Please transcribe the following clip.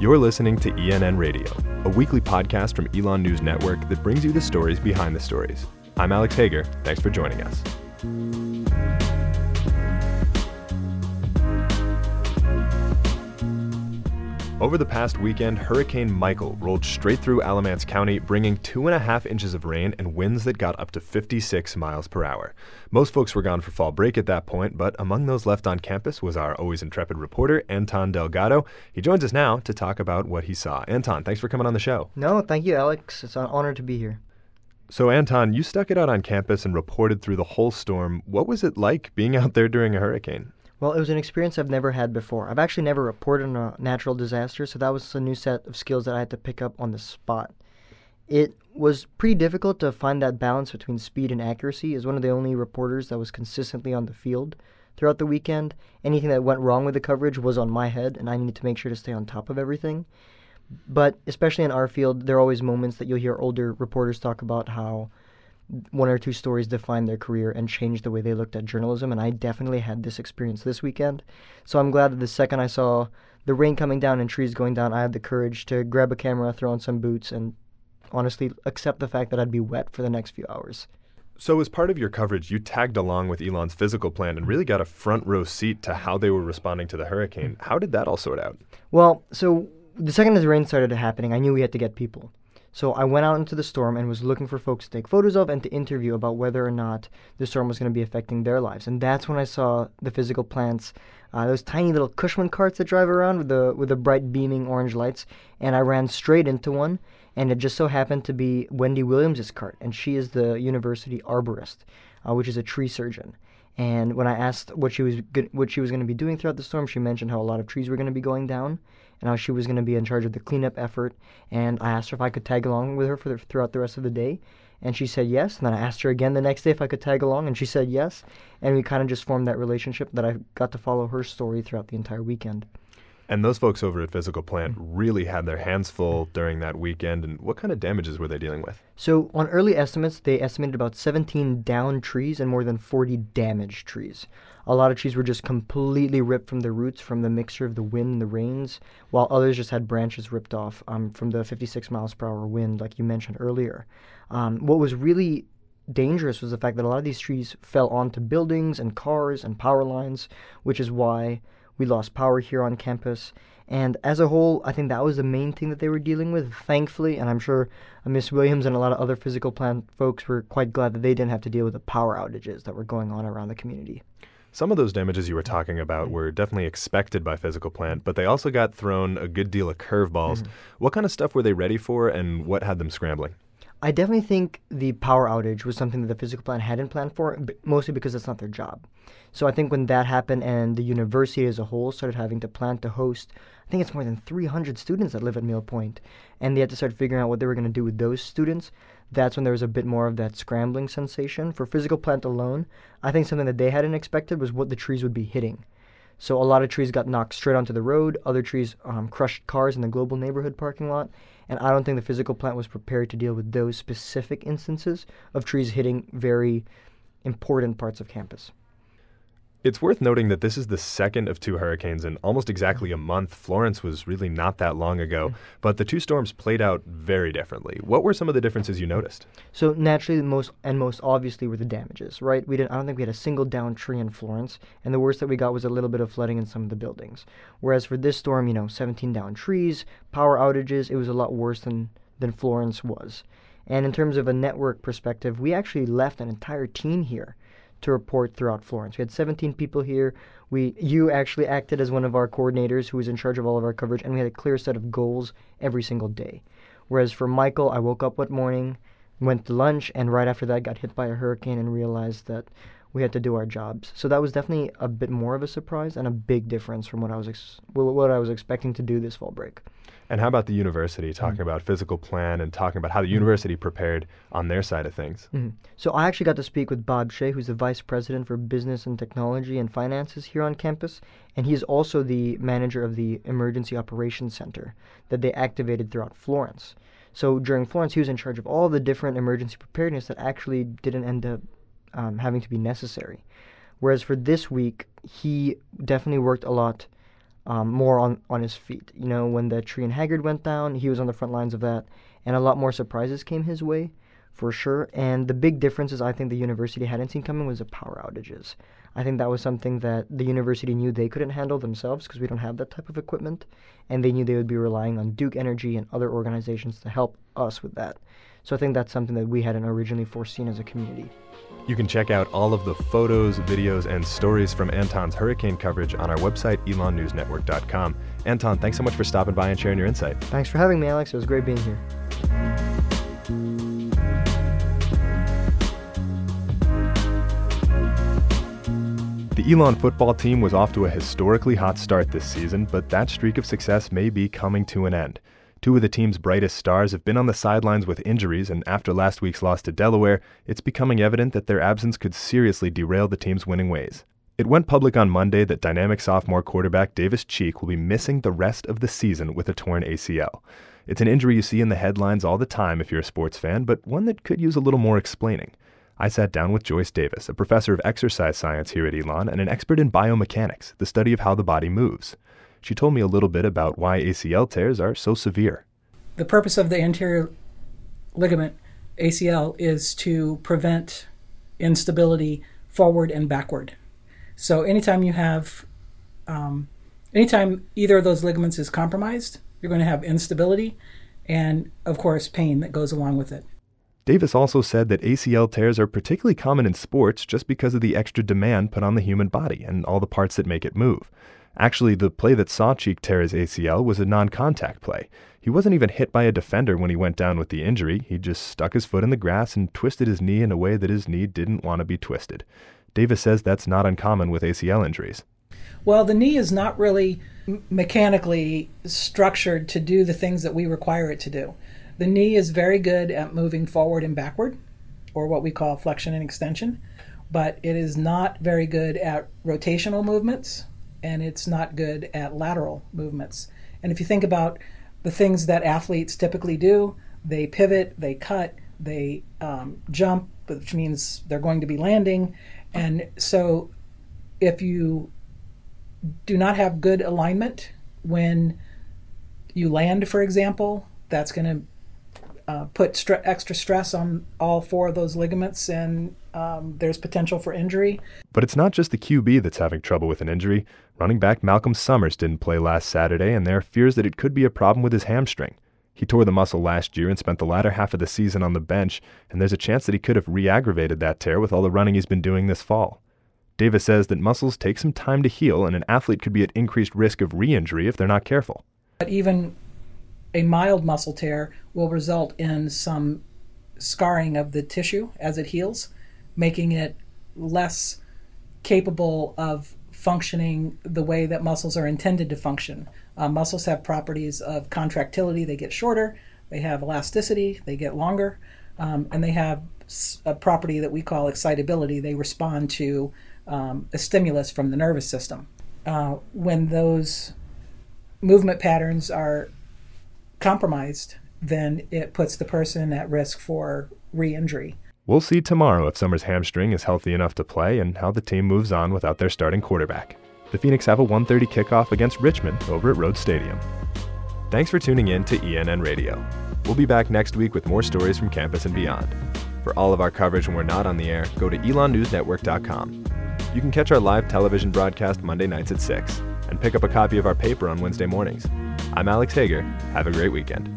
You're listening to ENN Radio, a weekly podcast from Elon News Network that brings you the stories behind the stories. I'm Alex Hager. Thanks for joining us. Over the past weekend, Hurricane Michael rolled straight through Alamance County, bringing two and a half inches of rain and winds that got up to 56 miles per hour. Most folks were gone for fall break at that point, but among those left on campus was our always intrepid reporter, Anton Delgado. He joins us now to talk about what he saw. Anton, thanks for coming on the show. No, thank you, Alex. It's an honor to be here. So, Anton, you stuck it out on campus and reported through the whole storm. What was it like being out there during a hurricane? Well, it was an experience I've never had before. I've actually never reported on a natural disaster, so that was a new set of skills that I had to pick up on the spot. It was pretty difficult to find that balance between speed and accuracy. As one of the only reporters that was consistently on the field throughout the weekend, anything that went wrong with the coverage was on my head, and I needed to make sure to stay on top of everything. But especially in our field, there are always moments that you'll hear older reporters talk about how one or two stories defined their career and changed the way they looked at journalism. And I definitely had this experience this weekend. So I'm glad that the second I saw the rain coming down and trees going down, I had the courage to grab a camera, throw on some boots, and honestly accept the fact that I'd be wet for the next few hours. So, as part of your coverage, you tagged along with Elon's physical plant and really got a front row seat to how they were responding to the hurricane. How did that all sort out? Well, so the second the rain started happening, I knew we had to get people. So I went out into the storm and was looking for folks to take photos of and to interview about whether or not the storm was going to be affecting their lives. And that's when I saw the physical plants, uh, those tiny little Cushman carts that drive around with the with the bright beaming orange lights. And I ran straight into one, and it just so happened to be Wendy Williams' cart, and she is the university arborist, uh, which is a tree surgeon. And when I asked what she was go- what she was going to be doing throughout the storm, she mentioned how a lot of trees were going to be going down, and how she was going to be in charge of the cleanup effort. And I asked her if I could tag along with her for the, throughout the rest of the day, and she said yes. And then I asked her again the next day if I could tag along, and she said yes. And we kind of just formed that relationship that I got to follow her story throughout the entire weekend. And those folks over at Physical Plant really had their hands full during that weekend. And what kind of damages were they dealing with? So, on early estimates, they estimated about 17 downed trees and more than 40 damaged trees. A lot of trees were just completely ripped from their roots from the mixture of the wind and the rains, while others just had branches ripped off um, from the 56 miles per hour wind, like you mentioned earlier. Um, what was really dangerous was the fact that a lot of these trees fell onto buildings and cars and power lines, which is why we lost power here on campus. And as a whole, I think that was the main thing that they were dealing with, thankfully. And I'm sure Miss Williams and a lot of other physical plant folks were quite glad that they didn't have to deal with the power outages that were going on around the community. Some of those damages you were talking about were definitely expected by Physical Plant, but they also got thrown a good deal of curveballs. Mm-hmm. What kind of stuff were they ready for, and what had them scrambling? I definitely think the power outage was something that the physical plant hadn't planned for, mostly because it's not their job. So I think when that happened and the university as a whole started having to plan to host, I think it's more than 300 students that live at Mill Point, and they had to start figuring out what they were going to do with those students. That's when there was a bit more of that scrambling sensation. For physical plant alone, I think something that they hadn't expected was what the trees would be hitting. So a lot of trees got knocked straight onto the road. Other trees um, crushed cars in the global neighborhood parking lot. And I don't think the physical plant was prepared to deal with those specific instances of trees hitting very important parts of campus. It's worth noting that this is the second of two hurricanes in almost exactly a month. Florence was really not that long ago, mm. but the two storms played out very differently. What were some of the differences you noticed? So naturally, the most and most obviously were the damages. Right? We didn't. I don't think we had a single down tree in Florence, and the worst that we got was a little bit of flooding in some of the buildings. Whereas for this storm, you know, 17 down trees, power outages, it was a lot worse than than Florence was. And in terms of a network perspective, we actually left an entire team here to report throughout Florence. We had 17 people here. We, you actually acted as one of our coordinators who was in charge of all of our coverage, and we had a clear set of goals every single day. Whereas for Michael, I woke up one morning, went to lunch, and right after that got hit by a hurricane and realized that we had to do our jobs. So that was definitely a bit more of a surprise and a big difference from what I was ex- what I was expecting to do this fall break. And how about the university talking mm-hmm. about physical plant and talking about how the mm-hmm. university prepared on their side of things? Mm-hmm. So I actually got to speak with Bob Shea, who's the vice president for business and technology and finances here on campus, and he's also the manager of the emergency operations center that they activated throughout Florence. So during Florence, he was in charge of all the different emergency preparedness that actually didn't end up um, having to be necessary. Whereas for this week, he definitely worked a lot um, more on, on his feet. You know, when the tree in Haggard went down, he was on the front lines of that, and a lot more surprises came his way, for sure. And the big differences I think the university hadn't seen coming was the power outages. I think that was something that the university knew they couldn't handle themselves because we don't have that type of equipment, and they knew they would be relying on Duke Energy and other organizations to help us with that. So I think that's something that we hadn't originally foreseen as a community. You can check out all of the photos, videos, and stories from Anton's hurricane coverage on our website, elonnewsnetwork.com. Anton, thanks so much for stopping by and sharing your insight. Thanks for having me, Alex. It was great being here. The Elon football team was off to a historically hot start this season, but that streak of success may be coming to an end. Two of the team's brightest stars have been on the sidelines with injuries, and after last week's loss to Delaware, it's becoming evident that their absence could seriously derail the team's winning ways. It went public on Monday that dynamic sophomore quarterback Davis Cheek will be missing the rest of the season with a torn ACL. It's an injury you see in the headlines all the time if you're a sports fan, but one that could use a little more explaining. I sat down with Joyce Davis, a professor of exercise science here at Elon and an expert in biomechanics, the study of how the body moves. She told me a little bit about why ACL tears are so severe. The purpose of the anterior ligament, ACL, is to prevent instability forward and backward. So anytime you have, um, anytime either of those ligaments is compromised, you're going to have instability and, of course, pain that goes along with it. Davis also said that ACL tears are particularly common in sports just because of the extra demand put on the human body and all the parts that make it move. Actually, the play that saw Cheek tear his ACL was a non contact play. He wasn't even hit by a defender when he went down with the injury. He just stuck his foot in the grass and twisted his knee in a way that his knee didn't want to be twisted. Davis says that's not uncommon with ACL injuries. Well, the knee is not really mechanically structured to do the things that we require it to do. The knee is very good at moving forward and backward, or what we call flexion and extension, but it is not very good at rotational movements and it's not good at lateral movements. And if you think about the things that athletes typically do, they pivot, they cut, they um, jump, which means they're going to be landing. And so if you do not have good alignment when you land, for example, that's going to uh, put stre- extra stress on all four of those ligaments, and um, there's potential for injury. But it's not just the QB that's having trouble with an injury. Running back Malcolm Summers didn't play last Saturday, and there are fears that it could be a problem with his hamstring. He tore the muscle last year and spent the latter half of the season on the bench, and there's a chance that he could have re aggravated that tear with all the running he's been doing this fall. Davis says that muscles take some time to heal, and an athlete could be at increased risk of re injury if they're not careful. But even a mild muscle tear will result in some scarring of the tissue as it heals, making it less capable of functioning the way that muscles are intended to function. Uh, muscles have properties of contractility, they get shorter, they have elasticity, they get longer, um, and they have a property that we call excitability. They respond to um, a stimulus from the nervous system. Uh, when those movement patterns are compromised, then it puts the person at risk for re injury. We'll see tomorrow if Summers' hamstring is healthy enough to play and how the team moves on without their starting quarterback. The Phoenix have a 1:30 kickoff against Richmond over at Rhodes Stadium. Thanks for tuning in to ENN Radio. We'll be back next week with more stories from campus and beyond. For all of our coverage when we're not on the air, go to elonnewsnetwork.com. You can catch our live television broadcast Monday nights at 6 and pick up a copy of our paper on Wednesday mornings. I'm Alex Hager. Have a great weekend.